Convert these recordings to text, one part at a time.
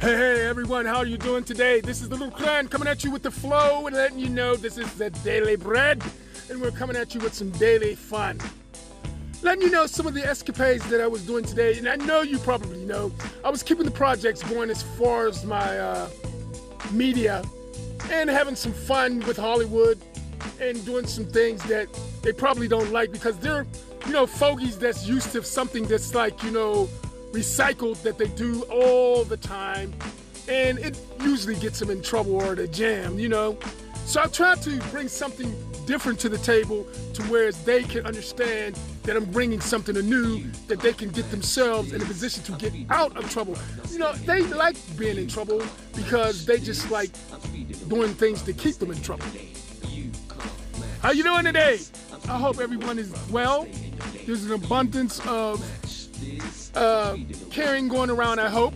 Hey, hey, everyone, how are you doing today? This is the Little Clan coming at you with the flow and letting you know this is the Daily Bread, and we're coming at you with some daily fun. Letting you know some of the escapades that I was doing today, and I know you probably know, I was keeping the projects going as far as my uh, media and having some fun with Hollywood and doing some things that they probably don't like because they're, you know, fogies that's used to something that's like, you know, recycled that they do all the time, and it usually gets them in trouble or they jam, you know. So I try to bring something different to the table to where they can understand that I'm bringing something new that they can get themselves in a position to get out of trouble. You know, they like being in trouble because they just like doing things to keep them in trouble. How you doing today? I hope everyone is well. There's an abundance of uh, caring going around, I hope.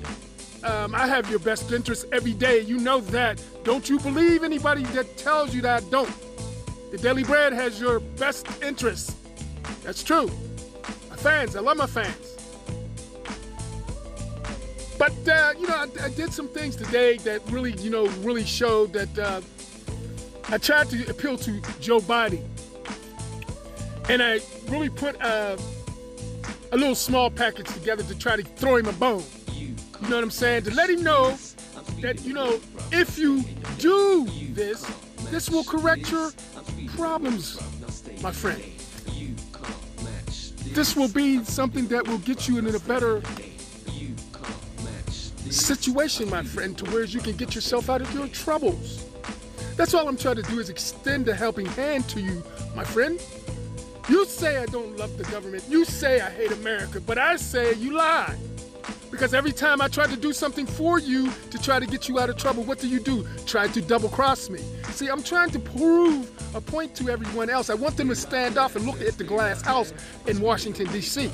Um, I have your best interest every day. You know that. Don't you believe anybody that tells you that don't. The Daily Bread has your best interest. That's true. My fans, I love my fans. But, uh, you know, I, I, did some things today that really, you know, really showed that uh, I tried to appeal to Joe Biden. And I really put uh, a little small package together to try to throw him a bone. You know what I'm saying? To let him know that, you know, if you do this, this will correct your problems, my friend. This will be something that will get you in a better situation, my friend, to where you can get yourself out of your troubles. That's all I'm trying to do is extend a helping hand to you, my friend. You say I don't love the government. You say I hate America, but I say you lie. Because every time I try to do something for you to try to get you out of trouble, what do you do? Try to double cross me. See, I'm trying to prove a point to everyone else. I want them to stand off and look at the glass house in Washington, D.C.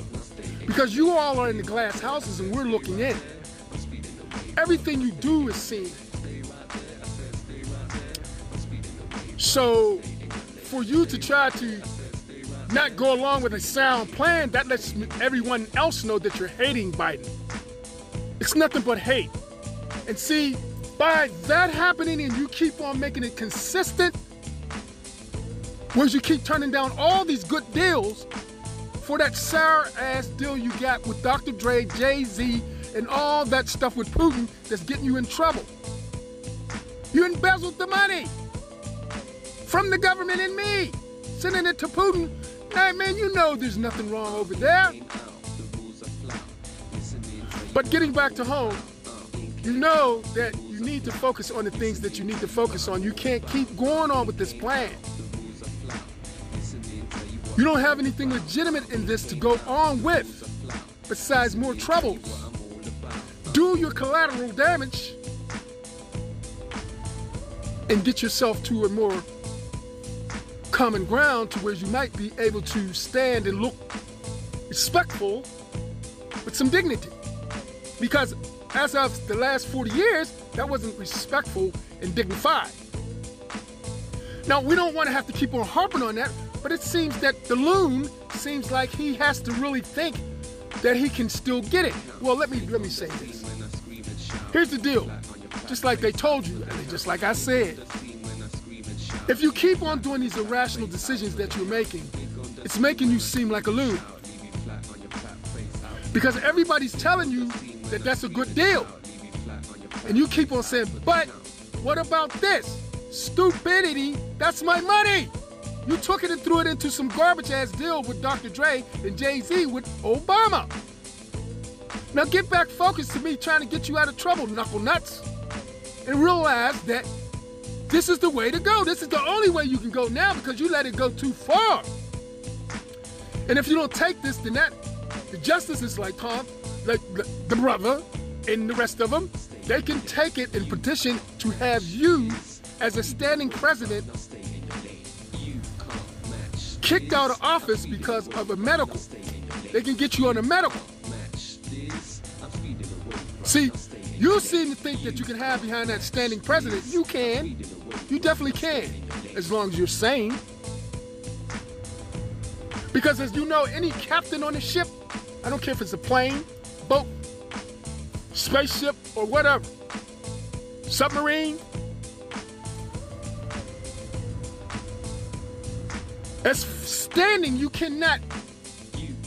Because you all are in the glass houses and we're looking in. Everything you do is seen. So, for you to try to not go along with a sound plan, that lets everyone else know that you're hating Biden. It's nothing but hate. And see, by that happening and you keep on making it consistent, whereas you keep turning down all these good deals for that sour ass deal you got with Dr. Dre, Jay Z, and all that stuff with Putin that's getting you in trouble. You embezzled the money from the government and me, sending it to Putin Hey man, you know there's nothing wrong over there. But getting back to home, you know that you need to focus on the things that you need to focus on. You can't keep going on with this plan. You don't have anything legitimate in this to go on with besides more troubles. Do your collateral damage and get yourself to a more common ground to where you might be able to stand and look respectful with some dignity. Because as of the last 40 years, that wasn't respectful and dignified. Now, we don't want to have to keep on harping on that, but it seems that the loon seems like he has to really think that he can still get it. Well, let me let me say this. Here's the deal. Just like they told you, just like I said, if you keep on doing these irrational decisions that you're making, it's making you seem like a loon. Because everybody's telling you that that's a good deal. And you keep on saying, but what about this? Stupidity, that's my money. You took it and threw it into some garbage ass deal with Dr. Dre and Jay Z with Obama. Now get back focused to me trying to get you out of trouble, knuckle nuts. And realize that this is the way to go. This is the only way you can go now because you let it go too far. And if you don't take this, then that the justices like Tom, like the brother, and the rest of them, they can take it and petition to have you as a standing president kicked out of office because of a medical. They can get you on a medical. See, you seem to think that you can have behind that standing president. You can. You definitely can, as long as you're sane. Because as you know, any captain on a ship, I don't care if it's a plane, boat, spaceship or whatever, submarine. As standing, you cannot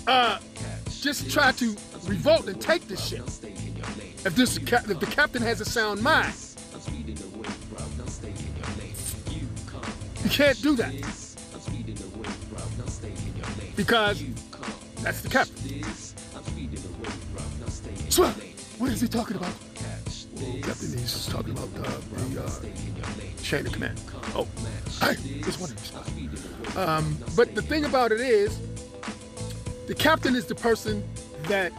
uh, just try to revolt and take this ship. If this if the captain has a sound mind, can't do that because that's the captain. So, what is he talking about? Captain, he's talking about uh, the uh, chain of command. Oh, I wanted to um, But the thing about it is, the captain is the person that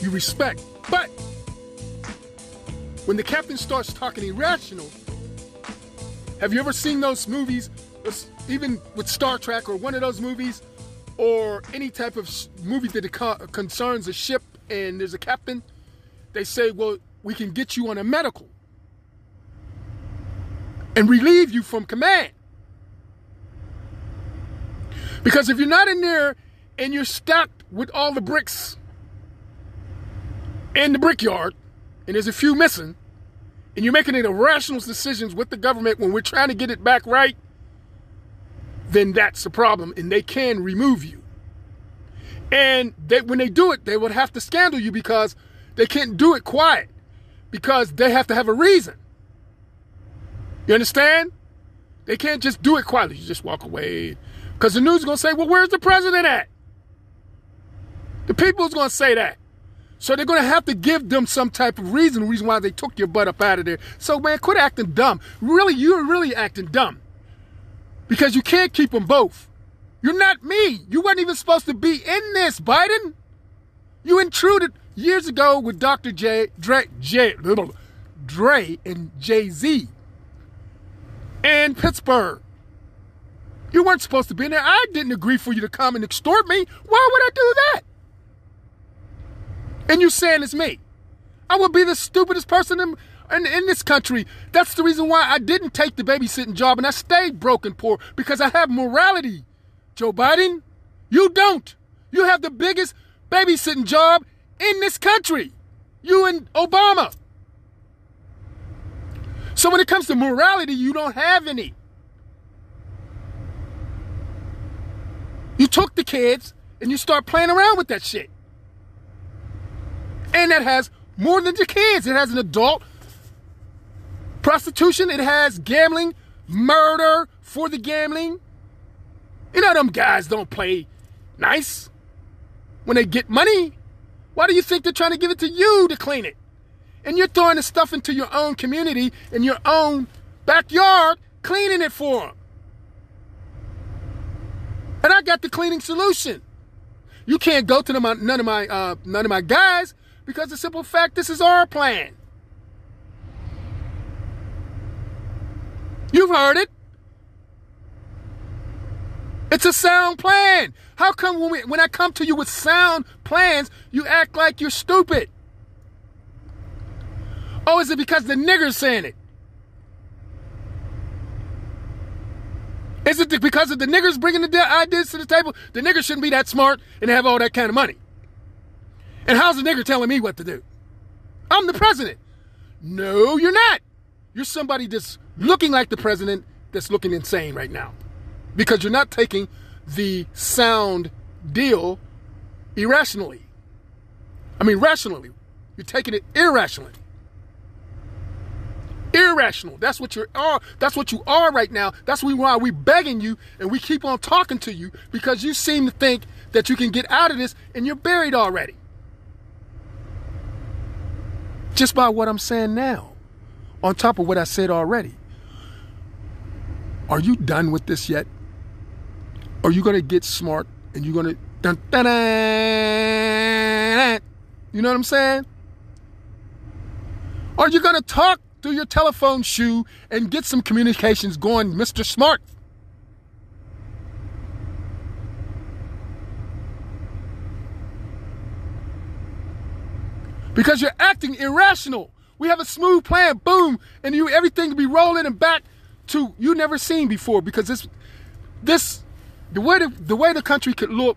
you respect. But when the captain starts talking irrational, have you ever seen those movies, even with Star Trek or one of those movies, or any type of movie that concerns a ship and there's a captain? They say, well, we can get you on a medical and relieve you from command. Because if you're not in there and you're stacked with all the bricks in the brickyard, and there's a few missing, and you're making irrational decisions with the government when we're trying to get it back right, then that's a problem, and they can remove you. And they, when they do it, they would have to scandal you because they can't do it quiet, because they have to have a reason. You understand? They can't just do it quietly. You just walk away. Because the news is going to say, well, where's the president at? The people's going to say that. So they're going to have to give them some type of reason, reason why they took your butt up out of there. So man, quit acting dumb. Really, you're really acting dumb. Because you can't keep them both. You're not me. You weren't even supposed to be in this, Biden. You intruded years ago with Dr. J, Dre, J, little Dre and Jay-Z and Pittsburgh. You weren't supposed to be in there. I didn't agree for you to come and extort me. Why would I do that? And you saying it's me. I would be the stupidest person in, in, in, this country. That's the reason why I didn't take the babysitting job and I stayed broke and poor because I have morality. Joe Biden, you don't. You have the biggest babysitting job in this country. You and Obama. So when it comes to morality, you don't have any. You took the kids and you start playing around with that shit. And that has more than the kids. It has an adult prostitution. It has gambling, murder for the gambling. You know them guys don't play nice when they get money. Why do you think they're trying to give it to you to clean it? And you're throwing the stuff into your own community in your own backyard, cleaning it for them. And I got the cleaning solution. You can't go to none of my uh, none of my guys because the simple fact this is our plan. You've heard it. It's a sound plan. How come when, we, when I come to you with sound plans, you act like you're stupid? Oh, is it because the nigger's saying it? Is it because of the niggers bringing the ideas to the table? The niggers shouldn't be that smart and have all that kind of money. And how's the nigger telling me what to do? I'm the president. No, you're not. You're somebody that's looking like the president that's looking insane right now. Because you're not taking the sound deal irrationally. I mean, rationally. You're taking it irrationally. Irrational. That's what you are. Uh, that's what you are right now. That's why we're begging you and we keep on talking to you because you seem to think that you can get out of this and you're buried already just by what I'm saying now, on top of what I said already. Are you done with this yet? Are you going to get smart and you're going to you know what I'm saying? Are you going to talk through your telephone shoe and get some communications going, Mr. Smart? Because you're acting irrational. We have a smooth plan, boom, and you everything to be rolling and back to you never seen before because this this the way the, the way the country could look,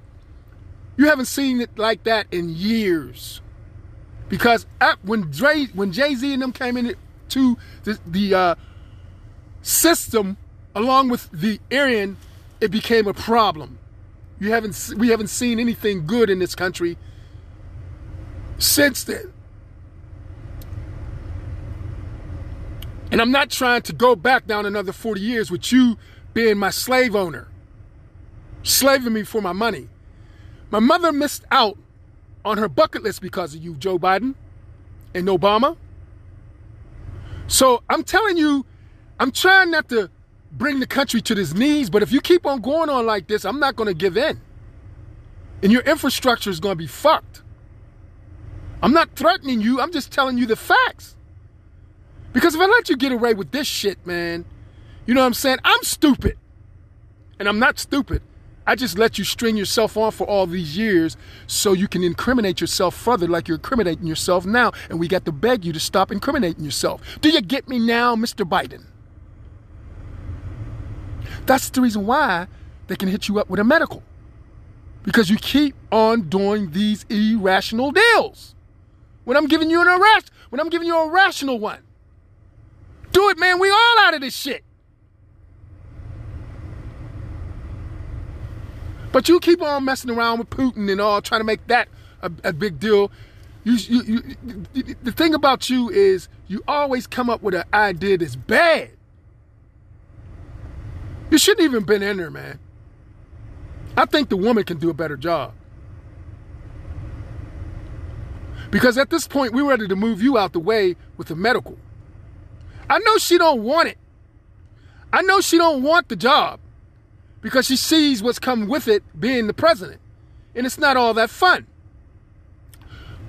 you haven't seen it like that in years. Because at, when Dre, when Jay Z and them came into the, the uh, system along with the Aryan, it became a problem. You haven't we haven't seen anything good in this country since then. And I'm not trying to go back down another 40 years with you being my slave owner, slaving me for my money. My mother missed out on her bucket list because of you, Joe Biden and Obama. So I'm telling you, I'm trying not to bring the country to its knees, but if you keep on going on like this, I'm not going to give in. And your infrastructure is going to be fucked. I'm not threatening you, I'm just telling you the facts. Because if I let you get away with this shit, man, you know what I'm saying? I'm stupid. And I'm not stupid. I just let you string yourself on for all these years so you can incriminate yourself further like you're incriminating yourself now. And we got to beg you to stop incriminating yourself. Do you get me now, Mr. Biden? That's the reason why they can hit you up with a medical. Because you keep on doing these irrational deals. When I'm giving you an arrest, when I'm giving you a rational one. Do it, man. We all out of this shit. But you keep on messing around with Putin and all, trying to make that a, a big deal. You, you, you, the thing about you is you always come up with an idea that's bad. You shouldn't even been in there, man. I think the woman can do a better job. Because at this point, we're ready to move you out the way with the medical. I know she don't want it. I know she don't want the job because she sees what's coming with it being the president. And it's not all that fun.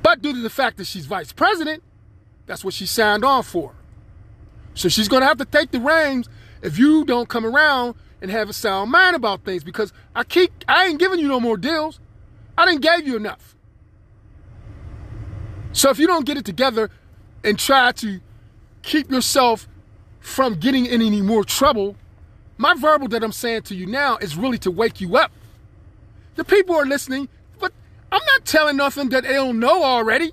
But due to the fact that she's vice president, that's what she signed on for. So she's going to have to take the reins if you don't come around and have a sound mind about things because I keep I ain't giving you no more deals. I didn't give you enough. So if you don't get it together and try to keep yourself from getting in any more trouble, my verbal that I'm saying to you now is really to wake you up. The people are listening, but I'm not telling nothing that they don't know already.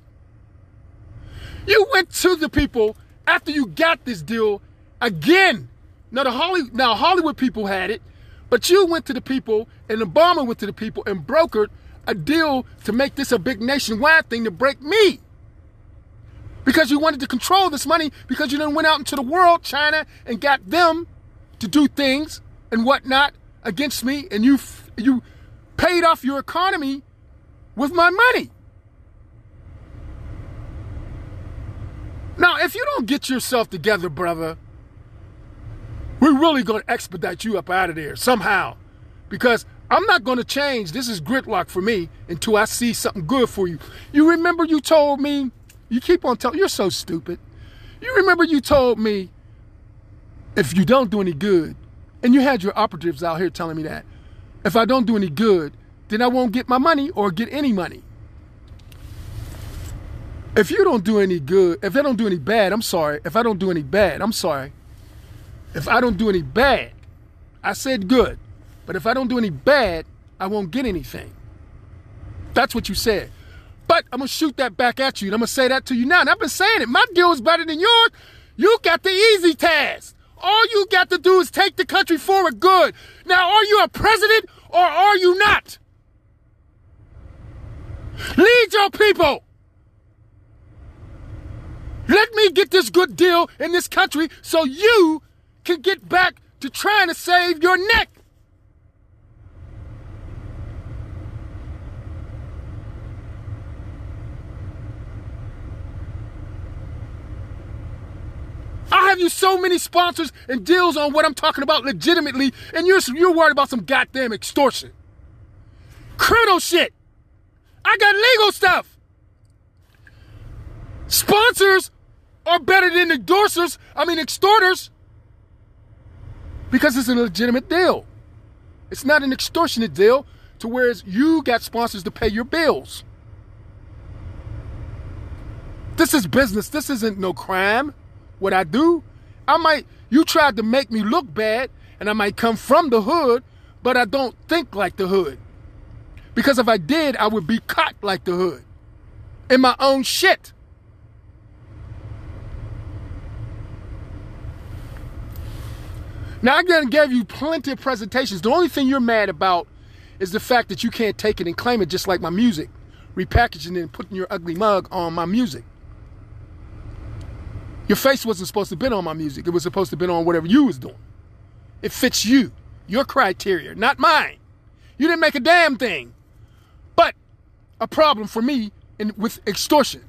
You went to the people after you got this deal again. Now the Holly, now Hollywood people had it, but you went to the people and Obama went to the people and brokered a deal to make this a big nationwide thing to break me. Because you wanted to control this money because you then went out into the world, China, and got them to do things and whatnot against me, and you you paid off your economy with my money. Now, if you don't get yourself together, brother, we're really going to expedite you up out of there somehow. Because I'm not going to change. This is gridlock for me until I see something good for you. You remember you told me, you keep on telling, you're so stupid. You remember you told me if you don't do any good, and you had your operatives out here telling me that, if I don't do any good, then I won't get my money or get any money. If you don't do any good, if I don't do any bad, I'm sorry. If I don't do any bad, I'm sorry. If I don't do any bad, I said good. But if I don't do any bad, I won't get anything. That's what you said. But I'm gonna shoot that back at you, and I'm gonna say that to you now. And I've been saying it. My deal is better than yours. You got the easy task. All you got to do is take the country forward good. Now, are you a president or are you not? Lead your people. Let me get this good deal in this country so you can get back to trying to save your neck. I have you so many sponsors and deals on what I'm talking about legitimately, and you're you're worried about some goddamn extortion. Criminal shit. I got legal stuff. Sponsors are better than endorsers, I mean extorters. Because it's a legitimate deal. It's not an extortionate deal to whereas you got sponsors to pay your bills. This is business. This isn't no crime what I do. I might, you tried to make me look bad, and I might come from the hood, but I don't think like the hood. Because if I did, I would be caught like the hood in my own shit. Now, I gave you plenty of presentations. The only thing you're mad about is the fact that you can't take it and claim it just like my music, repackaging it and putting your ugly mug on my music. Your face wasn't supposed to been on my music. It was supposed to been on whatever you was doing. It fits you, your criteria, not mine. You didn't make a damn thing. But a problem for me in, with extortion.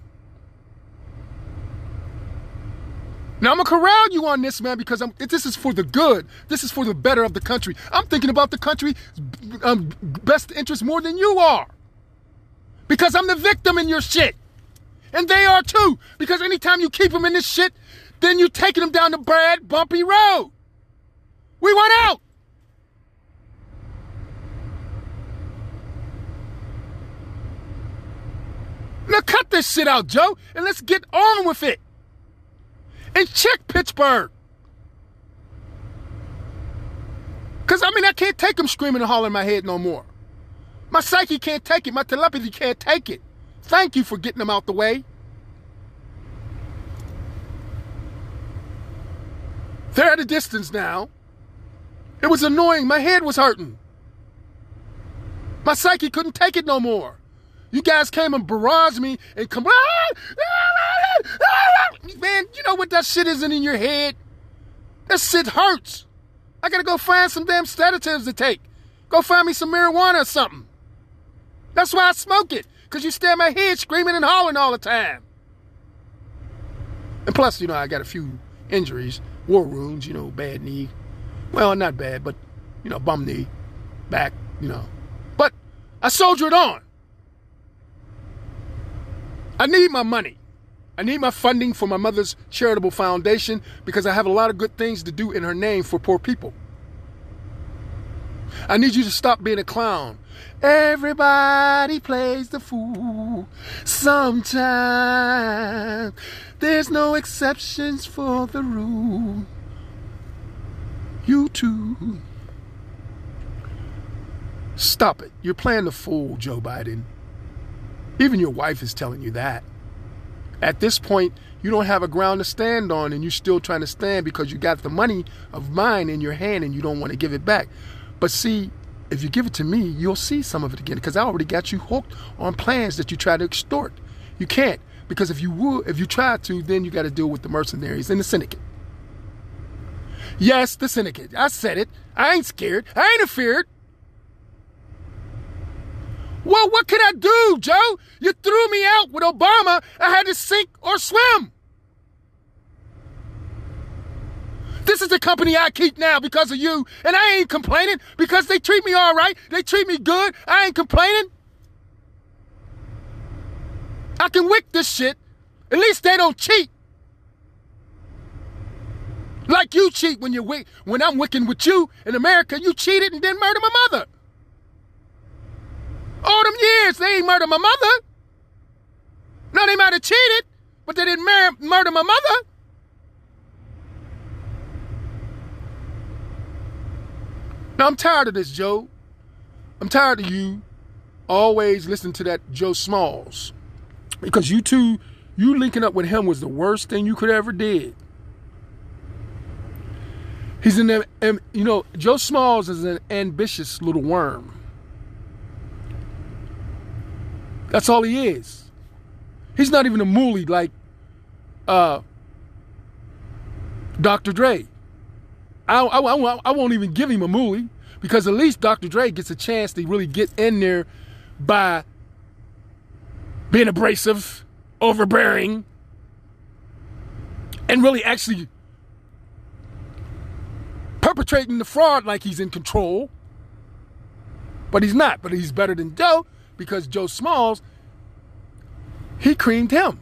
Now I'm gonna corral you on this, man, because I'm, this is for the good. This is for the better of the country. I'm thinking about the country's um, best interest more than you are, because I'm the victim in your shit. And they are too. Because anytime you keep them in this shit, then you're taking them down the bad, bumpy road. We want out. Now cut this shit out, Joe, and let's get on with it. And check Pittsburgh. Because, I mean, I can't take them screaming and hollering in my head no more. My psyche can't take it. My telepathy can't take it. Thank you for getting them out the way. They're at a distance now. It was annoying. My head was hurting. My psyche couldn't take it no more. You guys came and barraged me and come. Ah, ah, ah, Man, you know what that shit isn't in your head? That shit hurts. I gotta go find some damn sedatives to take. Go find me some marijuana or something. That's why I smoke it. Because you stay in my head screaming and hollering all the time. And plus, you know, I got a few injuries, war wounds, you know, bad knee. Well, not bad, but, you know, bum knee, back, you know. But I soldiered on. I need my money. I need my funding for my mother's charitable foundation because I have a lot of good things to do in her name for poor people. I need you to stop being a clown. Everybody plays the fool sometimes. There's no exceptions for the rule. You too. Stop it. You're playing the fool, Joe Biden. Even your wife is telling you that. At this point, you don't have a ground to stand on and you're still trying to stand because you got the money of mine in your hand and you don't want to give it back. But see, if you give it to me, you'll see some of it again because I already got you hooked on plans that you try to extort. You can't because if you would, if you try to, then you got to deal with the mercenaries and the syndicate. Yes, the syndicate. I said it. I ain't scared. I ain't afeared. Well, what could I do, Joe? You threw me out with Obama. I had to sink or swim. This is the company I keep now because of you, and I ain't complaining because they treat me all right. They treat me good. I ain't complaining. I can wick this shit. At least they don't cheat. Like you cheat when you wick. When I'm wicking with you in America, you cheated and then murdered my mother. All them years, they ain't murdered my mother. No, they might have cheated, but they didn't murder my mother. Now I'm tired of this, Joe. I'm tired of you always listening to that Joe Smalls. Because you two, you linking up with him was the worst thing you could ever did. He's an, you know, Joe Smalls is an ambitious little worm. That's all he is. He's not even a mooly like uh, Dr. Dre. I, I, I, I won't even give him a movie because at least Dr. Dre gets a chance to really get in there by being abrasive, overbearing, and really actually perpetrating the fraud like he's in control. But he's not. But he's better than Joe because Joe Smalls, he creamed him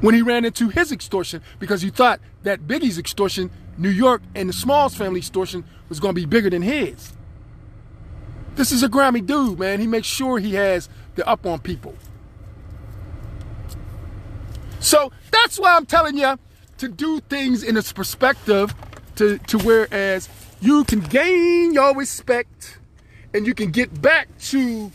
when he ran into his extortion because he thought that Biggie's extortion, New York, and the Smalls family extortion was going to be bigger than his. This is a grimy dude, man. He makes sure he has the up on people. So that's why I'm telling you to do things in its perspective to, to whereas you can gain your respect and you can get back to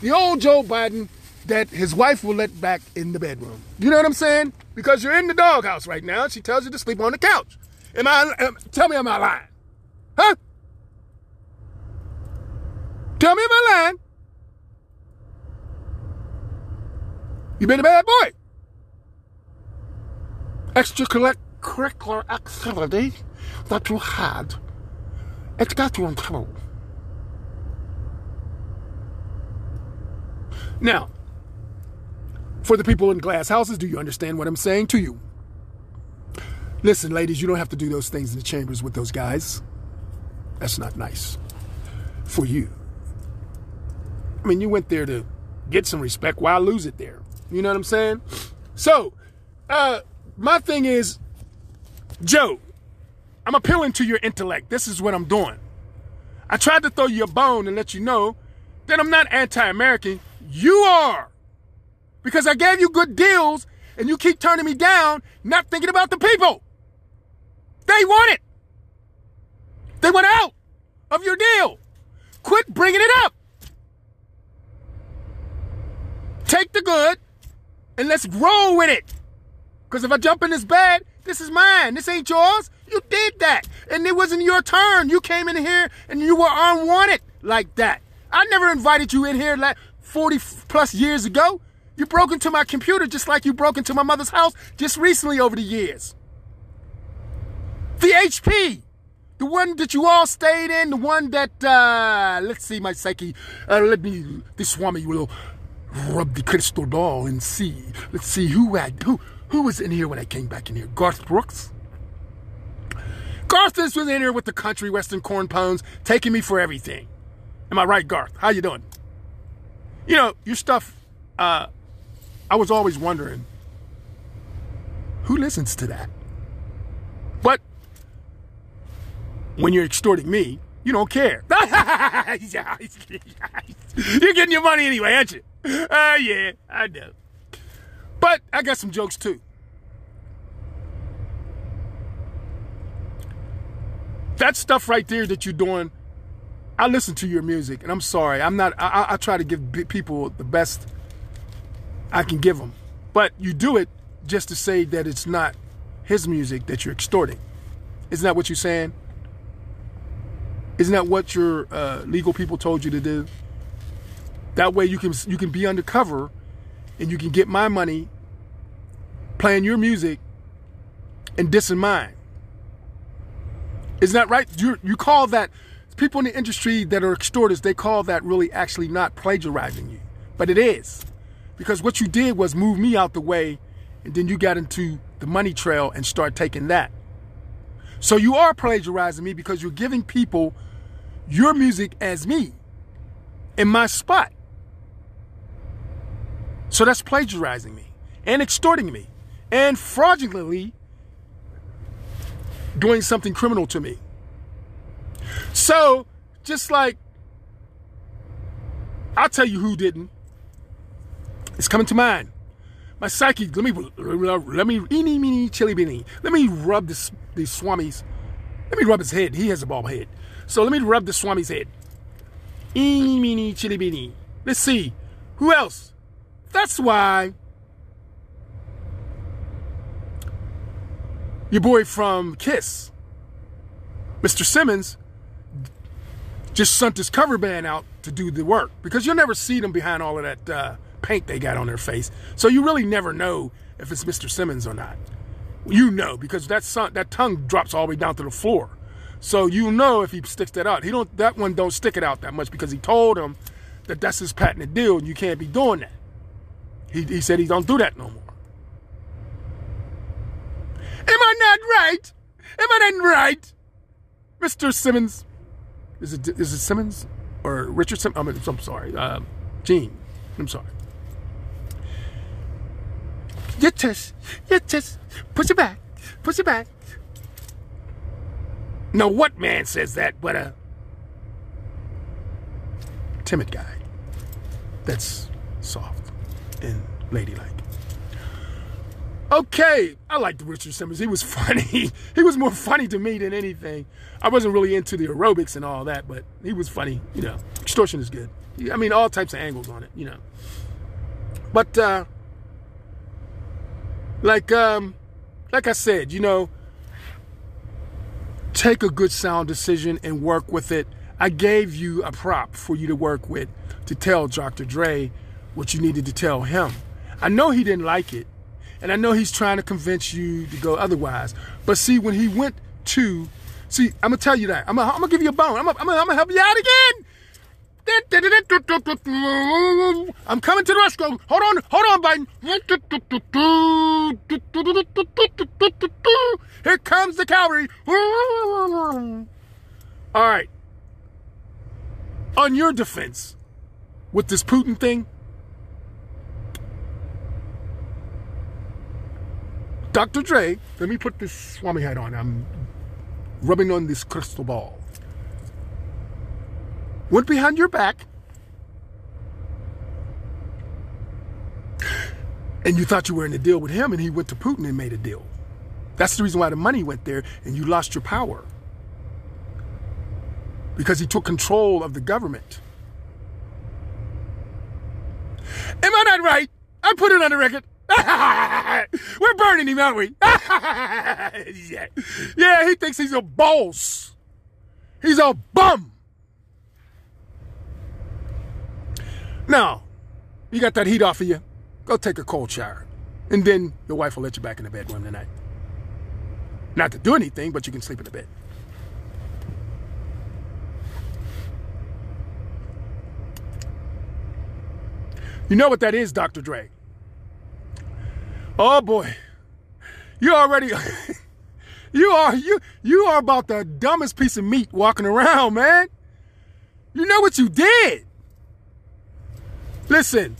the old Joe Biden that his wife will let back in the bedroom. You know what I'm saying? Because you're in the doghouse right now. She tells you to sleep on the couch. Am I? Am, tell me, am I lying? Huh? Tell me, am I lying? You been a bad boy. Extracurricular activity that you had, it got you in trouble. Now, for the people in glass houses, do you understand what I'm saying to you? Listen, ladies, you don't have to do those things in the chambers with those guys. That's not nice for you. I mean, you went there to get some respect. Why lose it there? You know what I'm saying? So, uh, my thing is, Joe, I'm appealing to your intellect. This is what I'm doing. I tried to throw you a bone and let you know that I'm not anti American. You are. Because I gave you good deals and you keep turning me down, not thinking about the people. They want it. They want out of your deal. Quit bringing it up. Take the good and let's roll with it. Because if I jump in this bed, this is mine. This ain't yours. You did that. And it wasn't your turn. You came in here and you were unwanted like that. I never invited you in here like 40 plus years ago. You broke into my computer just like you broke into my mother's house just recently over the years. The HP. The one that you all stayed in, the one that, uh, let's see, my psyche, uh, let me, this Swami will rub the crystal ball and see. Let's see who had, who, who was in here when I came back in here? Garth Brooks? Garth was in here with the country western corn pones, taking me for everything. Am I right, Garth? How you doing? You know, your stuff, uh, I was always wondering, who listens to that? But when you're extorting me, you don't care. you're getting your money anyway, aren't you? Ah, uh, yeah, I know. But I got some jokes too. That stuff right there that you're doing, I listen to your music, and I'm sorry, I'm not. I, I try to give people the best I can give them, but you do it just to say that it's not his music that you're extorting. Isn't that what you're saying? Isn't that what your uh, legal people told you to do? That way you can you can be undercover and you can get my money playing your music and dissing mine. Isn't that right? You you call that people in the industry that are extorters, they call that really actually not plagiarizing you. But it is. Because what you did was move me out the way and then you got into the money trail and start taking that. So you are plagiarizing me because you're giving people your music as me in my spot. So that's plagiarizing me and extorting me and fraudulently doing something criminal to me. So, just like I'll tell you who didn't. It's coming to mind. My psyche, let me let me eeny meeny chili beanie. Let me rub this these swamis. Let me rub his head. He has a bald head. So let me rub the swami's head. Eeny meeny chili beanie. Let's see. Who else? That's why your boy from Kiss, Mr. Simmons, just sent his cover band out to do the work because you'll never see them behind all of that uh, paint they got on their face. So you really never know if it's Mr. Simmons or not. You know because that son, that tongue drops all the way down to the floor. So you know if he sticks that out. He don't that one don't stick it out that much because he told him that that's his patented deal and you can't be doing that. He, he said he don't do that no more. Am I not right? Am I not right? Mr. Simmons. Is it is it Simmons or Richard Simmons? I mean, I'm sorry. Um, Gene. I'm sorry. Yes, yes, yes. Push it back. Push it back. No, what man says that but a timid guy that's soft and ladylike. Okay, I liked Richard Simmons. He was funny. he was more funny to me than anything. I wasn't really into the aerobics and all that, but he was funny. You know, extortion is good. I mean, all types of angles on it. You know, but uh, like um, like I said, you know, take a good sound decision and work with it. I gave you a prop for you to work with to tell Dr. Dre what you needed to tell him. I know he didn't like it, and I know he's trying to convince you to go otherwise. But see, when he went to, see, I'm gonna tell you that. I'm gonna, I'm gonna give you a bone. I'm gonna, I'm gonna, I'm gonna help you out again. I'm coming to the rescue. Hold on, hold on, Biden. Here comes the cavalry. All right. On your defense, with this Putin thing, Dr. Dre, let me put this Swami hat on. I'm rubbing on this crystal ball. Went behind your back. And you thought you were in a deal with him, and he went to Putin and made a deal. That's the reason why the money went there, and you lost your power. Because he took control of the government. Am I not right? I put it on the record. We're burning him, aren't we? yeah. yeah, he thinks he's a boss. He's a bum. Now, you got that heat off of you. Go take a cold shower. And then your wife will let you back in the bedroom tonight. Not to do anything, but you can sleep in the bed. You know what that is, Dr. Dre? Oh boy. You already You are you you are about the dumbest piece of meat walking around, man. You know what you did. Listen.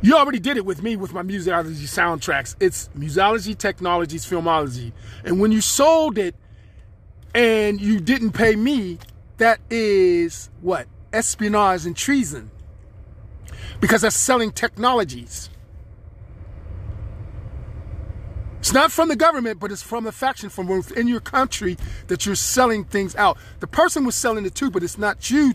You already did it with me with my musicology soundtracks. It's musology, technologies, filmology. And when you sold it and you didn't pay me, that is what? Espionage and treason. Because that's selling technologies. It's not from the government, but it's from a faction from within your country that you're selling things out. The person was selling it too, but it's not you.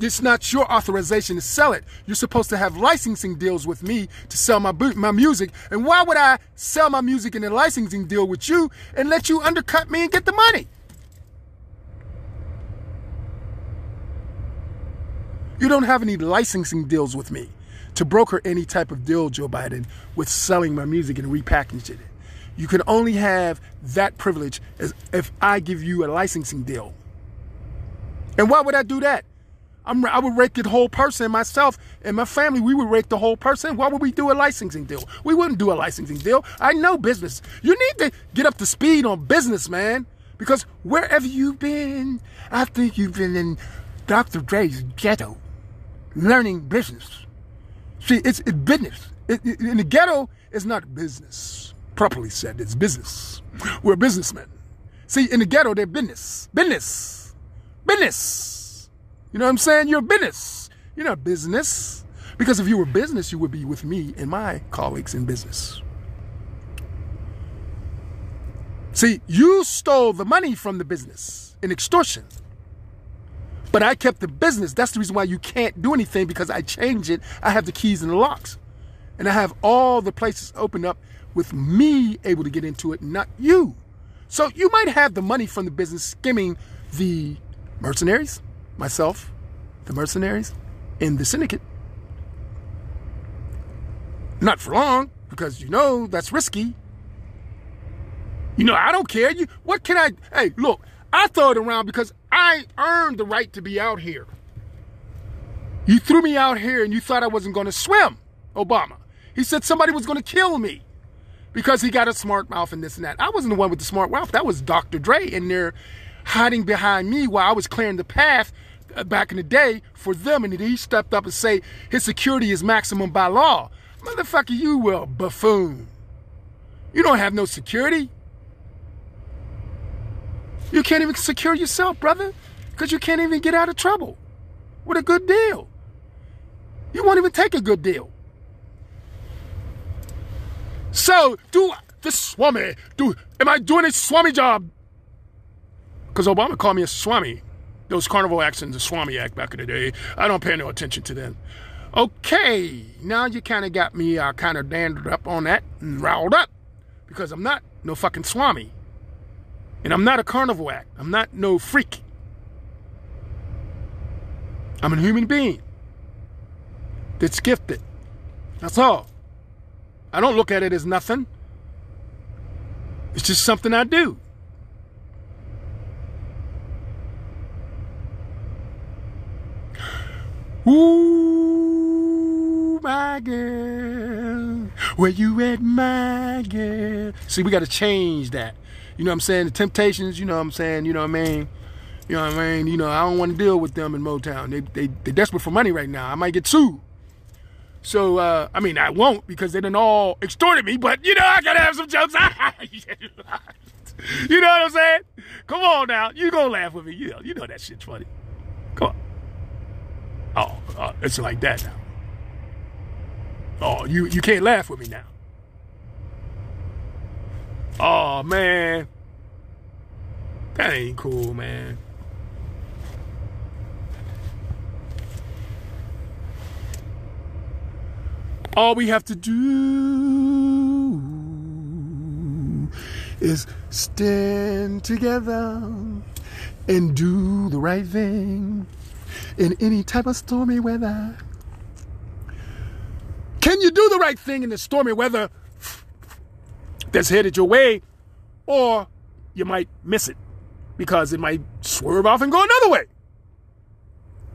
It's not your authorization to sell it. You're supposed to have licensing deals with me to sell my my music. And why would I sell my music in a licensing deal with you and let you undercut me and get the money? You don't have any licensing deals with me to broker any type of deal, Joe Biden, with selling my music and repackaging it. You can only have that privilege if I give you a licensing deal. And why would I do that? I'm, i would rake the whole person, myself and my family, we would rake the whole person. Why would we do a licensing deal? We wouldn't do a licensing deal. I know business. You need to get up to speed on business, man. Because wherever you've been, I think you've been in Dr. Dre's ghetto learning business. See, it's, it's business. It, it, in the ghetto, it's not business. Properly said, it's business. We're businessmen. See, in the ghetto, they're business. Business. Business. You know what I'm saying? You're a business. You're not business. Because if you were business, you would be with me and my colleagues in business. See, you stole the money from the business in extortion. But I kept the business. That's the reason why you can't do anything because I changed it. I have the keys and the locks. And I have all the places opened up with me able to get into it, not you. So you might have the money from the business skimming the mercenaries, myself, the mercenaries, and the syndicate. Not for long, because you know that's risky. You know, I don't care. You what can I hey, look, I throw it around because I earned the right to be out here. You threw me out here and you thought I wasn't going to swim, Obama. He said somebody was going to kill me because he got a smart mouth and this and that. I wasn't the one with the smart mouth. That was Dr. Dre in there hiding behind me while I was clearing the path back in the day for them. And he stepped up and say his security is maximum by law. Motherfucker, you will buffoon. You don't have no security. You can't even secure yourself, brother, because you can't even get out of trouble with a good deal. You won't even take a good deal. So, do the Swami, do, am I doing a Swami job? Because Obama called me a Swami. Those carnival acts and the Swami act back in the day. I don't pay no attention to them. Okay, now you kind of got me uh, kind of dandled up on that and riled up because I'm not no fucking Swami. And I'm not a carnival act. I'm not no freak. I'm a human being that's gifted. That's all. I don't look at it as nothing. It's just something I do. Ooh, my girl, where you at, my girl? See, we got to change that. You know what I'm saying? The Temptations, you know what I'm saying? You know what I mean? You know what I mean? You know, I don't want to deal with them in Motown. They, they, they're desperate for money right now. I might get sued. So, uh, I mean, I won't because they done all extorted me, but you know, I gotta have some jokes. you know what I'm saying? Come on now. You gonna laugh with me. You know, you know that shit's funny. Come on. Oh, uh, it's like that now. Oh, you, you can't laugh with me now. Oh, man. That ain't cool, man. All we have to do is stand together and do the right thing in any type of stormy weather. Can you do the right thing in the stormy weather that's headed your way? Or you might miss it because it might swerve off and go another way.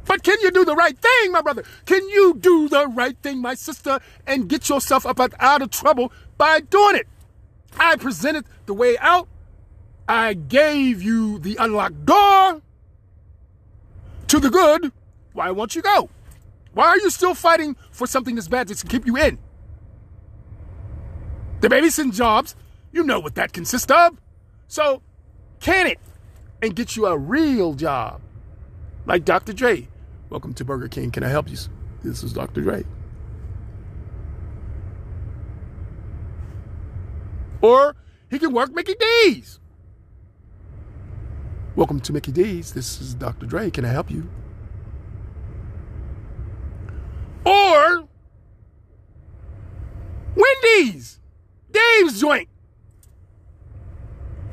But can you do the right thing, my brother? Can you do the right thing, my sister, and get yourself up out of trouble by doing it? I presented the way out. I gave you the unlocked door to the good. Why won't you go? Why are you still fighting for something that's bad to keep you in? The babysitting jobs, you know what that consists of. So, can it and get you a real job? Like Dr. Dre. Welcome to Burger King. Can I help you? This is Dr. Dre. Or he can work Mickey D's. Welcome to Mickey D's. This is Dr. Dre. Can I help you? Or Wendy's, Dave's joint.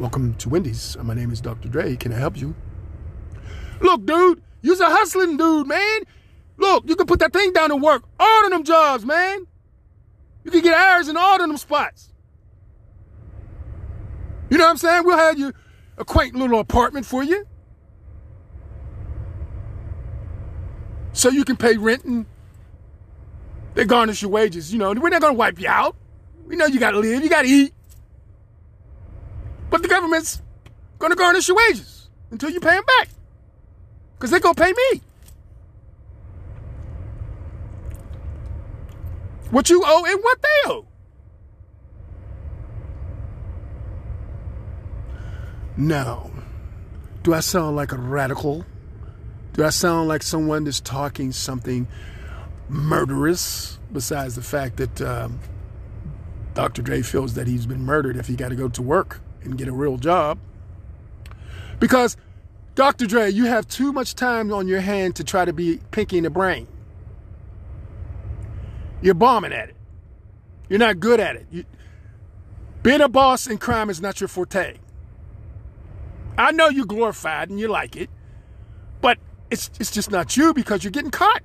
Welcome to Wendy's. Uh, my name is Dr. Dre. Can I help you? Look, dude, you're a hustling dude, man. Look, you can put that thing down and work all of them jobs, man. You can get hours in all of them spots. You know what I'm saying? We'll have you a quaint little apartment for you. So you can pay rent and they garnish your wages. You know, we're not going to wipe you out. We know you got to live, you got to eat. But the government's going to garnish your wages until you pay them back because they're going to pay me. What you owe and what they owe. Now, do I sound like a radical? Do I sound like someone that's talking something murderous, besides the fact that um, Dr. Dre feels that he's been murdered if he got to go to work and get a real job? Because Dr. Dre, you have too much time on your hand to try to be pinky in the brain. You're bombing at it. You're not good at it. You, being a boss in crime is not your forte. I know you're glorified and you like it, but it's it's just not you because you're getting caught.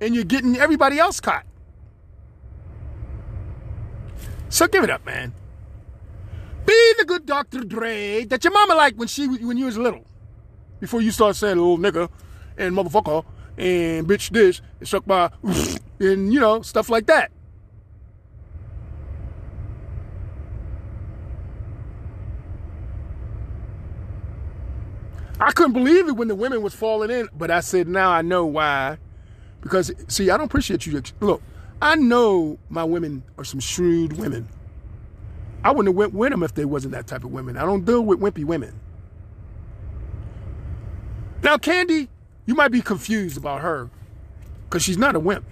And you're getting everybody else caught. So give it up, man. Be the good Dr. Dre that your mama liked when she when you was little before you start saying little nigga and motherfucker and bitch this and suck my and you know stuff like that. I couldn't believe it when the women was falling in, but I said now I know why. Because see, I don't appreciate you. Look, I know my women are some shrewd women. I wouldn't have went with them if they wasn't that type of women. I don't deal with wimpy women. Now, Candy, you might be confused about her because she's not a wimp.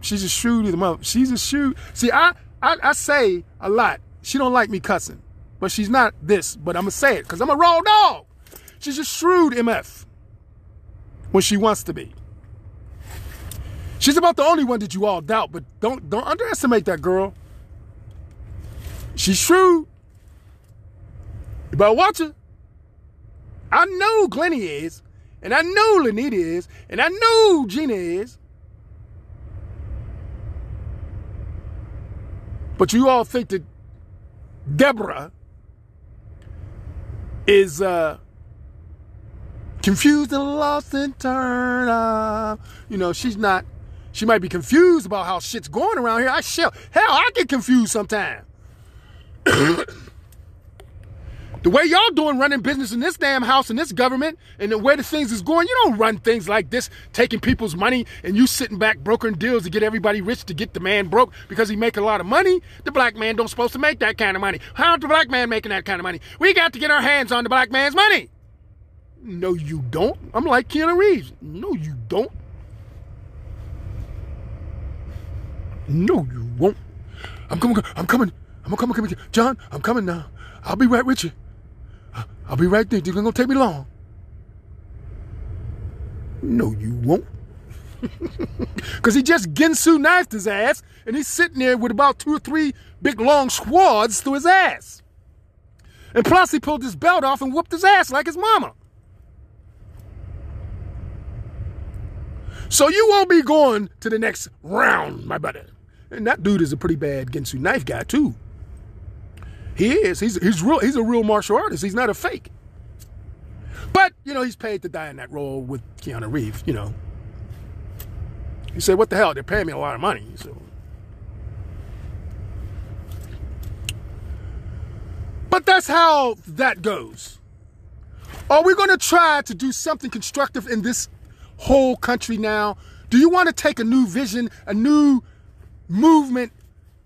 She's a shrewd mother. She's a shrewd. See, I, I, I say a lot. She don't like me cussing, but she's not this. But I'm gonna say it because I'm a raw dog. She's a shrewd MF when she wants to be. She's about the only one that you all doubt, but don't don't underestimate that girl. She's shrewd. You better watch her. I know Glennie is, and I know Lanita is, and I know Gina is. But you all think that Deborah is uh, confused and lost and turned up. You know, she's not. She might be confused about how shit's going around here. I shall. Hell, I get confused sometimes. the way y'all doing running business in this damn house and this government and the way the things is going, you don't run things like this, taking people's money and you sitting back brokering deals to get everybody rich to get the man broke because he make a lot of money. The black man don't supposed to make that kind of money. How's the black man making that kind of money? We got to get our hands on the black man's money. No, you don't. I'm like Keanu Reeves. No, you don't. No, you won't. I'm coming. I'm coming. I'm coming. Coming. John, I'm coming now. I'll be right with you. I'll be right there. It's gonna take me long. No, you won't. Because he just Ginsu knifed his ass, and he's sitting there with about two or three big long squads through his ass. And plus, he pulled his belt off and whooped his ass like his mama. So you won't be going to the next round, my brother. And that dude is a pretty bad Ginsu knife guy too. He is. He's he's real. He's a real martial artist. He's not a fake. But you know, he's paid to die in that role with Keanu Reeves. You know, he said, "What the hell? They're paying me a lot of money." So. But that's how that goes. Are we going to try to do something constructive in this whole country now? Do you want to take a new vision, a new movement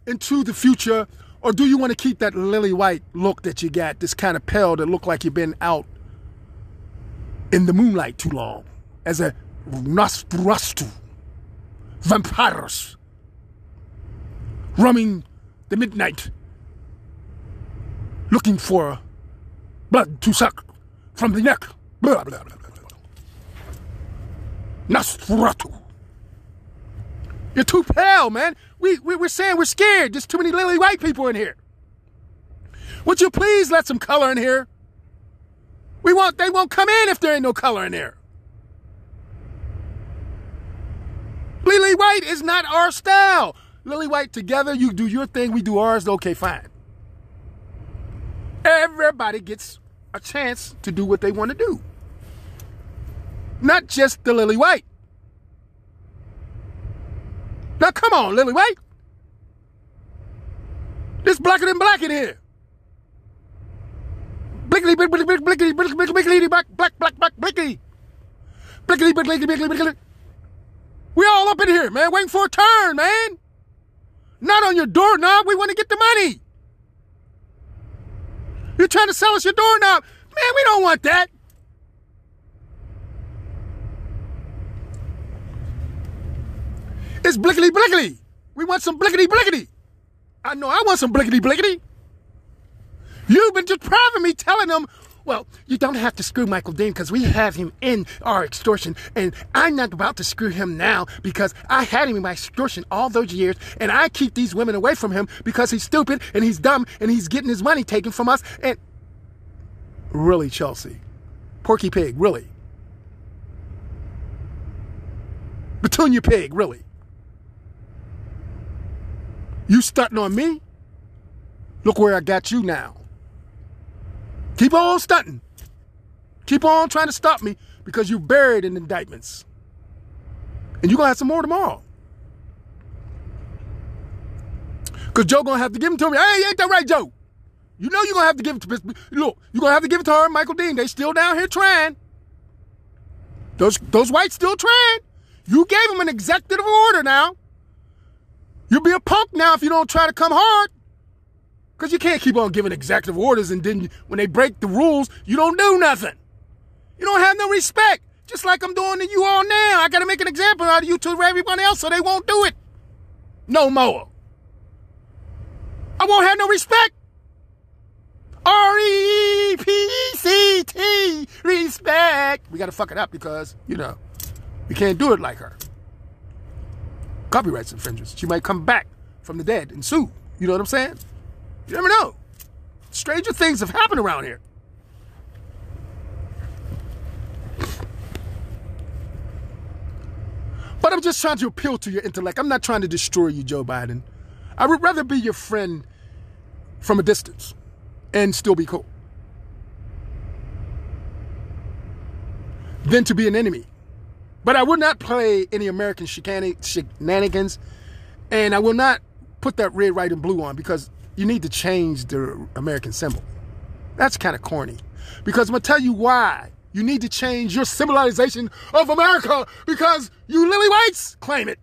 into the future? Or do you want to keep that lily white look that you got, this kind of pale that look like you've been out in the moonlight too long as a Nosferatu, vampiros, roaming the midnight, looking for blood to suck from the neck. Blah, blah, blah, Nosferatu. You're too pale, man. We, we, we're saying we're scared. There's too many lily white people in here. Would you please let some color in here? We want, they won't come in if there ain't no color in there. Lily white is not our style. Lily white together, you do your thing, we do ours, okay, fine. Everybody gets a chance to do what they want to do. Not just the lily white. Now come on, Lily White. This blacker than black in here. Blickety, blickety, blickety, blickety, blickety, blickety, black, black, black, black, blickety. Blickety, blickety, blickety, blickety. We all up in here, man, waiting for a turn, man. Not on your doorknob. We want to get the money. You're trying to sell us your doorknob. Man, we don't want that. It's blickety blickety. We want some blickety blickety. I know I want some blickety blickety. You've been depriving me telling them, well, you don't have to screw Michael Dean because we have him in our extortion. And I'm not about to screw him now because I had him in my extortion all those years. And I keep these women away from him because he's stupid and he's dumb and he's getting his money taken from us. And really, Chelsea, Porky Pig, really. Petunia Pig, really. You stunting on me? Look where I got you now. Keep on stunting. Keep on trying to stop me because you're buried in indictments. And you're going to have some more tomorrow. Because Joe going to have to give them to me. Hey, ain't that right, Joe? You know you're going to have to give it to Look, you're going to have to give it to her Michael Dean. They still down here trying. Those, those whites still trying. You gave them an executive order now. You'll be a punk now if you don't try to come hard. Because you can't keep on giving executive orders and then when they break the rules, you don't do nothing. You don't have no respect. Just like I'm doing to you all now. I got to make an example out of you to everyone else so they won't do it. No more. I won't have no respect. R E P E C T, respect. We got to fuck it up because, you know, we can't do it like her copyrights infringers. She might come back from the dead and sue. You know what I'm saying? You never know. Stranger things have happened around here. But I'm just trying to appeal to your intellect. I'm not trying to destroy you, Joe Biden. I would rather be your friend from a distance and still be cool than to be an enemy but I will not play any American shenanigans, and I will not put that red, white, and blue on because you need to change the American symbol. That's kind of corny. Because I'm going to tell you why you need to change your symbolization of America because you lily whites claim it.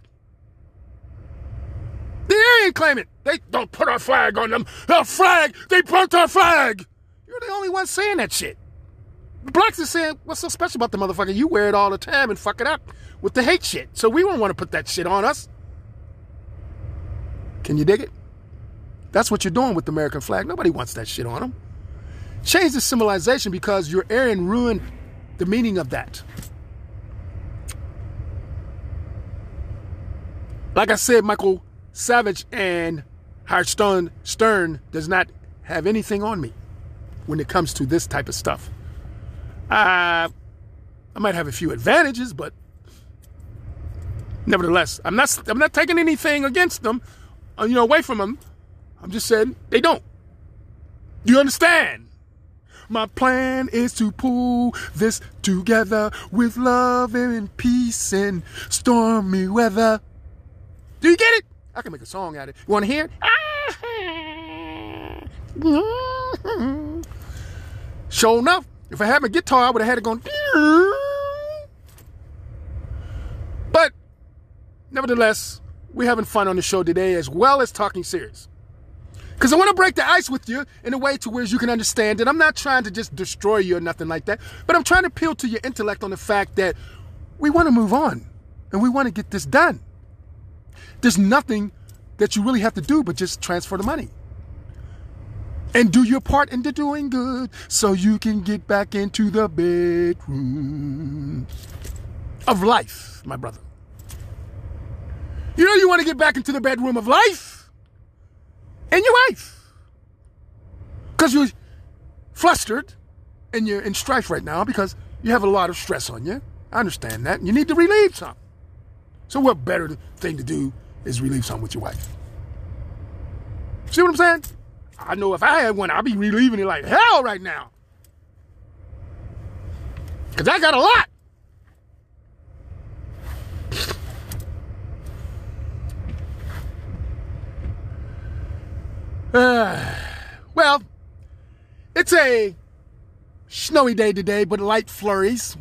The Aryan claim it. They don't put our flag on them. Our flag, they burnt our flag. You're the only one saying that shit. Blacks are saying, what's so special about the motherfucker? You wear it all the time and fuck it up with the hate shit. So we don't want to put that shit on us. Can you dig it? That's what you're doing with the American flag. Nobody wants that shit on them. Change the symbolization because your Aryan ruined the meaning of that. Like I said, Michael Savage and Howard Stern, Stern does not have anything on me when it comes to this type of stuff. Uh, I might have a few advantages, but nevertheless, I'm not I'm not taking anything against them, uh, you know, away from them. I'm just saying they don't. You understand? My plan is to pull this together with love and peace and stormy weather. Do you get it? I can make a song out of it. You want to hear it? Sure enough, if I had my guitar, I would have had it going. But nevertheless, we're having fun on the show today as well as talking serious. Because I want to break the ice with you in a way to where you can understand it. I'm not trying to just destroy you or nothing like that, but I'm trying to appeal to your intellect on the fact that we want to move on and we want to get this done. There's nothing that you really have to do but just transfer the money. And do your part into doing good so you can get back into the bedroom of life, my brother. You know you want to get back into the bedroom of life and your wife. Because you're flustered and you're in strife right now because you have a lot of stress on you. I understand that. You need to relieve some. So what better thing to do is relieve some with your wife. See what I'm saying? I know if I had one, I'd be relieving it like hell right now. Because I got a lot. Uh, well, it's a snowy day today, but light flurries.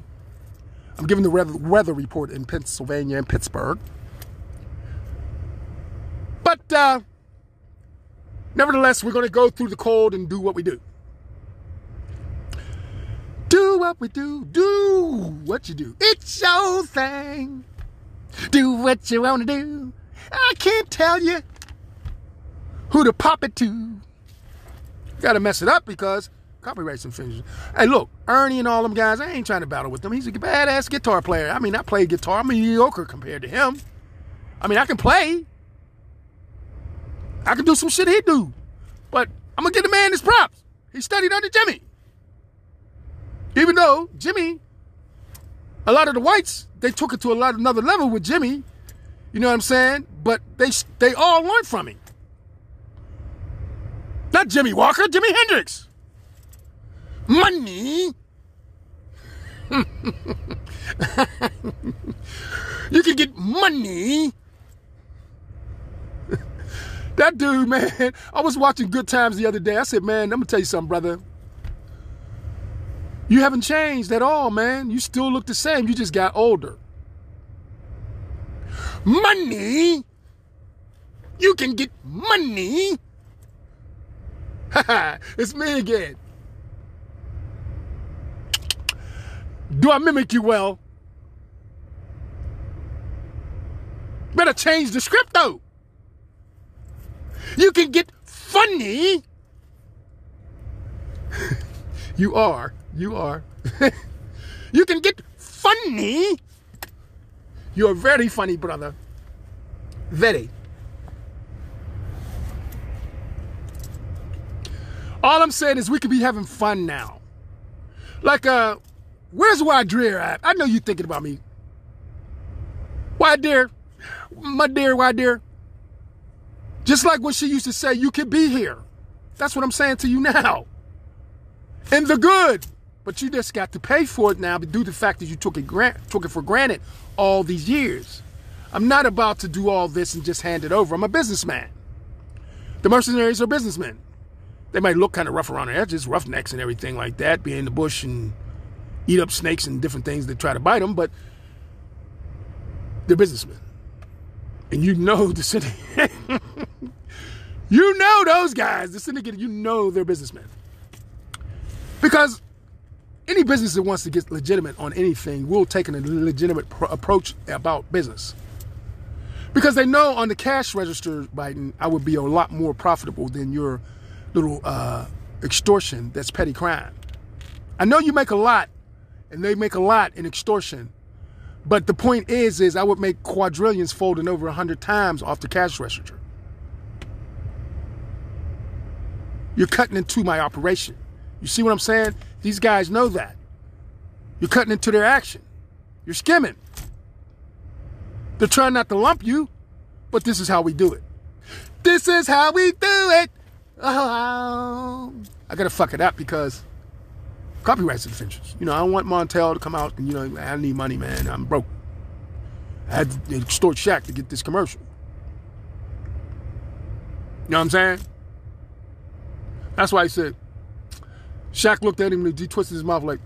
I'm giving the weather report in Pennsylvania and Pittsburgh. But uh, nevertheless, we're going to go through the cold and do what we do. Do what we do. Do what you do. It's your thing. Do what you want to do. I can't tell you who to pop it to. Got to mess it up because copyright infringement. Hey, look, Ernie and all them guys, I ain't trying to battle with them. He's a badass guitar player. I mean, I play guitar. I'm mediocre compared to him. I mean, I can play. I can do some shit he do. But I'm gonna give the man his props. He studied under Jimi. Even though Jimi, a lot of the whites, they took it to a lot another level with Jimi. You know what I'm saying? But they they all learned from him. Not Jimmie Walker, Jimi Hendrix. Money. you can get money that dude, man, I was watching Good Times the other day. I said, man, I'm gonna tell you something, brother. You haven't changed at all, man. You still look the same. You just got older. Money. You can get money. It's me again. Do I mimic you well? Better change the script though. You can get funny. you are. You are. you can get funny. You're very funny, brother. Very. All I'm saying is we could be having fun now. Like, uh, where's Wadrir at? I know you're thinking about me. Why, dear? My dear, why, dear? Just like what she used to say, you could be here. That's what I'm saying to you now. In the good. But you just got to pay for it now due to the fact that you took it, grant, took it for granted all these years. I'm not about to do all this and just hand it over. I'm a businessman. The mercenaries are businessmen. They might look kind of rough around the edges, roughnecks and everything like that, be in the bush and eat up snakes and different things that try to bite them, but they're businessmen. And you know the city. you know those guys, the syndicate, you know they're businessmen. Because any business that wants to get legitimate on anything will take a legitimate pro- approach about business. Because they know on the cash register, Biden, I would be a lot more profitable than your little uh, extortion that's petty crime. I know you make a lot, and they make a lot in extortion. But the point is, is I would make quadrillions folding over a hundred times off the cash register. You're cutting into my operation. You see what I'm saying? These guys know that. You're cutting into their action. You're skimming. They're trying not to lump you, but this is how we do it. This is how we do it. Oh, I gotta fuck it up because copyright infringements. You know, I don't want Montel to come out and you know I need money, man. I'm broke. I had to extort Shaq to get this commercial. You know what I'm saying? That's why he said. Shaq looked at him and he twisted his mouth like,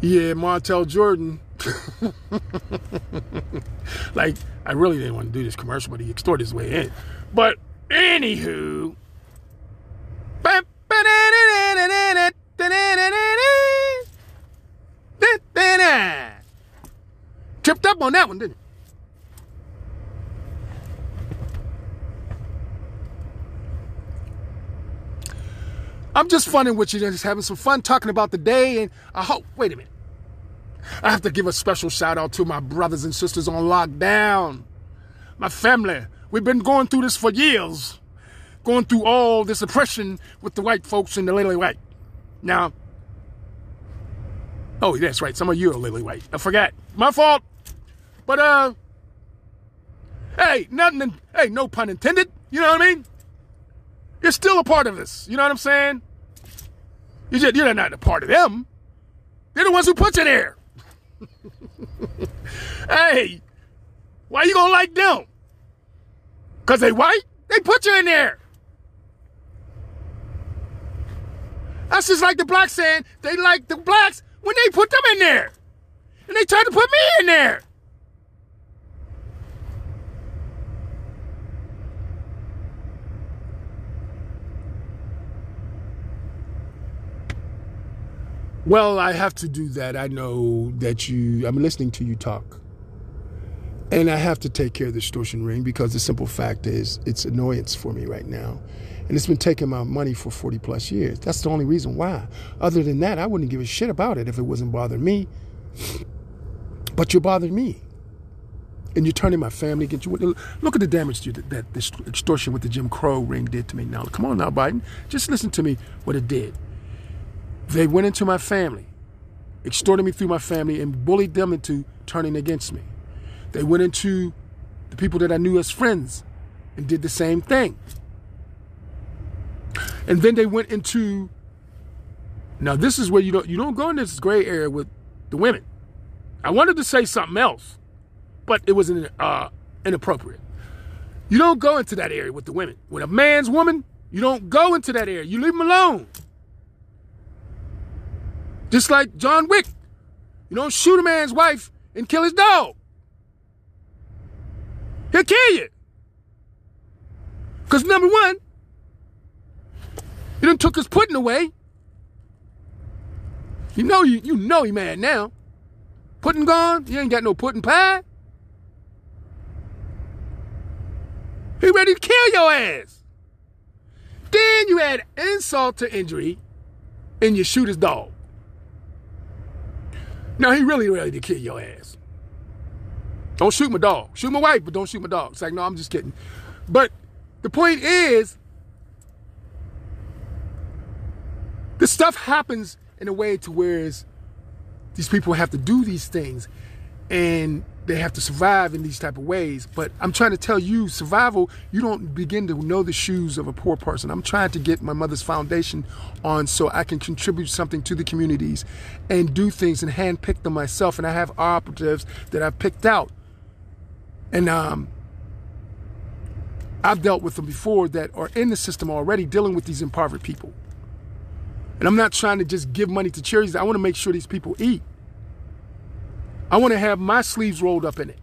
"Yeah, Montel Jordan." like, I really didn't want to do this commercial, but he extorted his way in. But anywho, tripped up on that one, didn't he? I'm just funning with you, just having some fun talking about the day, and uh, I hope. Wait a minute. I have to give a special shout out to my brothers and sisters on lockdown. My family. We've been going through this for years. Going through all this oppression with the white folks and the lily white. Now, oh, that's right. Some of you are lily white. I forgot. My fault. But, uh, hey, nothing, hey, no pun intended. You know what I mean? You're still a part of this. You know what I'm saying? You're, just, you're not a part of them. They're the ones who put you there. hey, why you gonna like them? Cause they white? They put you in there. That's just like the blacks saying they like the blacks when they put them in there. And they tried to put me in there. Well, I have to do that. I know that you, I'm listening to you talk. And I have to take care of the distortion ring because the simple fact is it's annoyance for me right now. And it's been taking my money for 40 plus years. That's the only reason why. Other than that, I wouldn't give a shit about it if it wasn't bothering me. But you're bothering me. And you're turning my family against you. Look at the damage that, this extortion with the Jim Crow ring did to me. Now, come on now, Biden. Just listen to me what it did. They went into my family, extorted me through my family, and bullied them into turning against me. They went into the people that I knew as friends and did the same thing. And then they went into now this is where you don't you don't go in this gray area with the women. I wanted to say something else, but it was uh, inappropriate. You don't go into that area with the women. When a man's woman, you don't go into that area. You leave them alone. Just like John Wick. You don't shoot a man's wife and kill his dog. He'll kill you. Because number one, he done took his pudding away. You know you you know he mad now. Pudding gone, you ain't got no pudding pie. He ready to kill your ass. Then you add insult to injury and you shoot his dog. Now he really ready to kill your ass. Don't shoot my dog. Shoot my wife, but don't shoot my dog. It's like, no, I'm just kidding. But the point is, this stuff happens in a way to where these people have to do these things. And they have to survive in these type of ways. But I'm trying to tell you, survival, you don't begin to know the shoes of a poor person. I'm trying to get my mother's foundation on so I can contribute something to the communities and do things and handpick them myself. And I have operatives that I've picked out. And um, I've dealt with them before that are in the system already dealing with these impoverished people. And I'm not trying to just give money to charities. I want to make sure these people eat. I want to have my sleeves rolled up in it.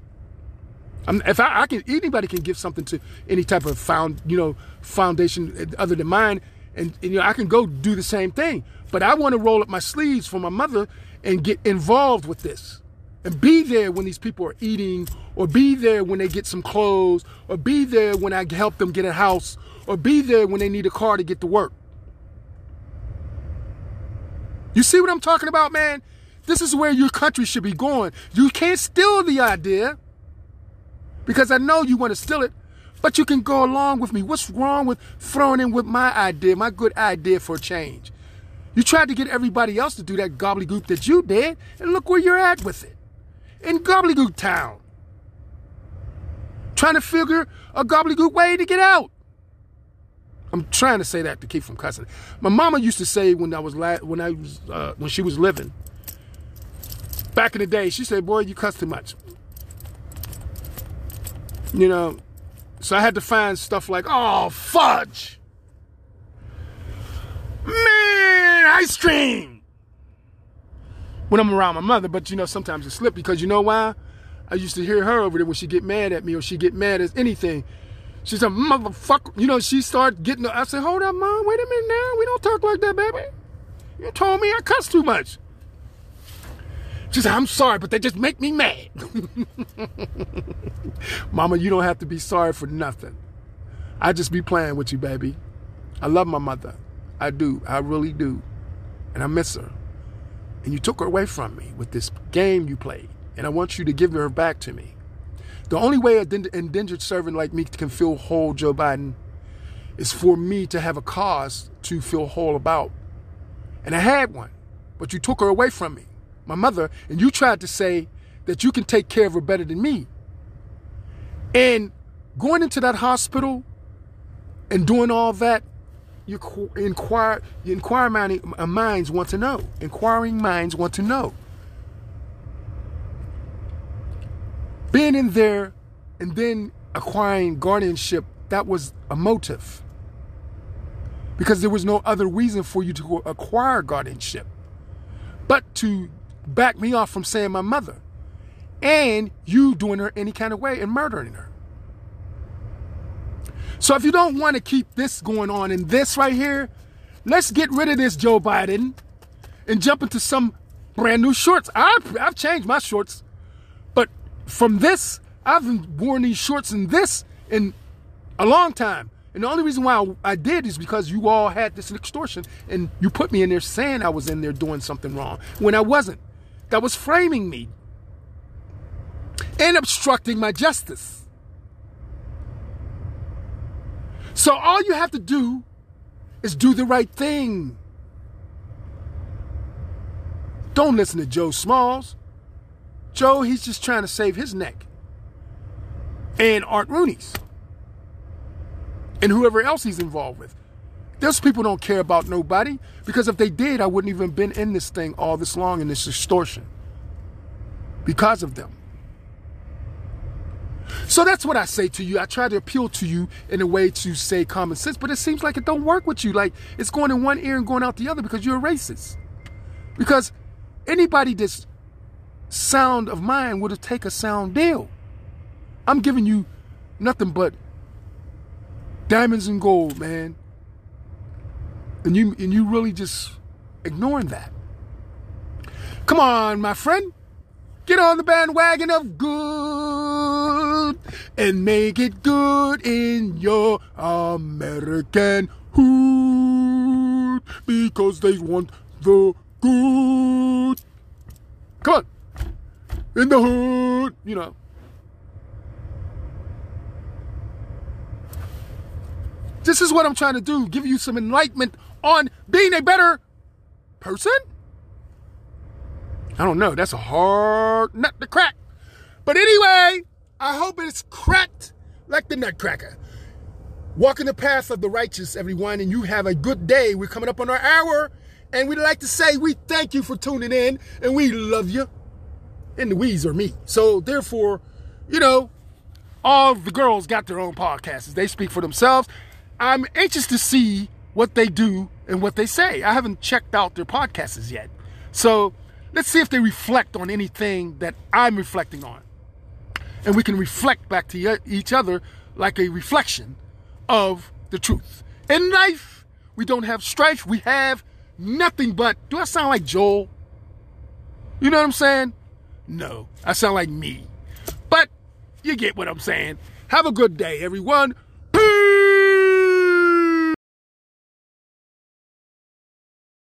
I'm, if I, I, can, anybody can give something to any type of found, you know, foundation other than mine, and, and you know, I can go do the same thing. But I want to roll up my sleeves for my mother and get involved with this, and be there when these people are eating, or be there when they get some clothes, or be there when I help them get a house, or be there when they need a car to get to work. You see what I'm talking about, man? This is where your country should be going. You can't steal the idea because I know you want to steal it, but you can go along with me. What's wrong with throwing in with my idea, my good idea for change? You tried to get everybody else to do that gobbledygook that you did, and look where you're at with it. In gobbledygook town. Trying to figure a gobbledygook way to get out. I'm trying to say that to keep from cussing. My mama used to say when I was la- when I was uh, when she was living, back in the day, she said, Boy, you cuss too much. You know, so I had to find stuff like, Oh, fudge. Man, ice cream. When I'm around my mother, but you know, sometimes it slip because you know why? I used to hear her over there when she get mad at me or she get mad at anything. She said, motherfucker, you know, she started getting, I said, hold up, mom, wait a minute now. We don't talk like that, baby. You told me I cuss too much. She said, I'm sorry, but they just make me mad. Mama, you don't have to be sorry for nothing. I just be playing with you, baby. I love my mother. I do. I really do. And I miss her. And you took her away from me with this game you played. And I want you to give her back to me. The only way an indentured servant like me can feel whole, Joe Biden, is for me to have a cause to feel whole about. And I had one, but you took her away from me my mother, and you tried to say that you can take care of her better than me. And going into that hospital and doing all that, your inquire, you inquiring minds want to know. Inquiring minds want to know. Being in there and then acquiring guardianship, that was a motive. Because there was no other reason for you to acquire guardianship but to back me off from saying my mother and you doing her any kind of way and murdering her. So if you don't want to keep this going on in this right here, let's get rid of this Joe Biden and jump into some brand new shorts. I've, I've changed my shorts, from this, I've worn these shorts in this in a long time. And the only reason why I, I, did is because you all had this extortion and you put me in there saying I was in there doing something wrong when I wasn't that was framing me and obstructing my justice. So all you have to do is do the right thing. Don't listen to Joe Smalls. Joe, he's just trying to save his neck. And Art Rooney's. And whoever else he's involved with. Those people don't care about nobody because if they did, I wouldn't even been in this thing all this long in this extortion because of them. So that's what I say to you. I try to appeal to you in a way to say common sense, but it seems like it don't work with you. Like it's going in one ear and going out the other because you're a racist. Because anybody that's sound of mind would have take a sound deal. I'm giving you nothing but diamonds and gold, man and you and you really just ignoring that. Come on, my friend. Get on the bandwagon of good and make it good in your American hood because they want the good. Come on. In the hood, you know. This is what I'm trying to do give you some enlightenment on being a better person? I don't know. That's a hard nut to crack. But anyway, I hope it's cracked like the nutcracker. Walk in the path of the righteous, everyone, and you have a good day. We're coming up on our hour, and we'd like to say we thank you for tuning in, and we love you. And the we's are me. So therefore, you know, all the girls got their own podcasts. They speak for themselves. I'm anxious to see what they do and what they say. I haven't checked out their podcasts yet. So let's see if they reflect on anything that I'm reflecting on. And we can reflect back to each other like a reflection of the truth. In life, we don't have strife, we have nothing but. Do I sound like Joel? You know what I'm saying? No, I sound like me. But you get what I'm saying. Have a good day, everyone.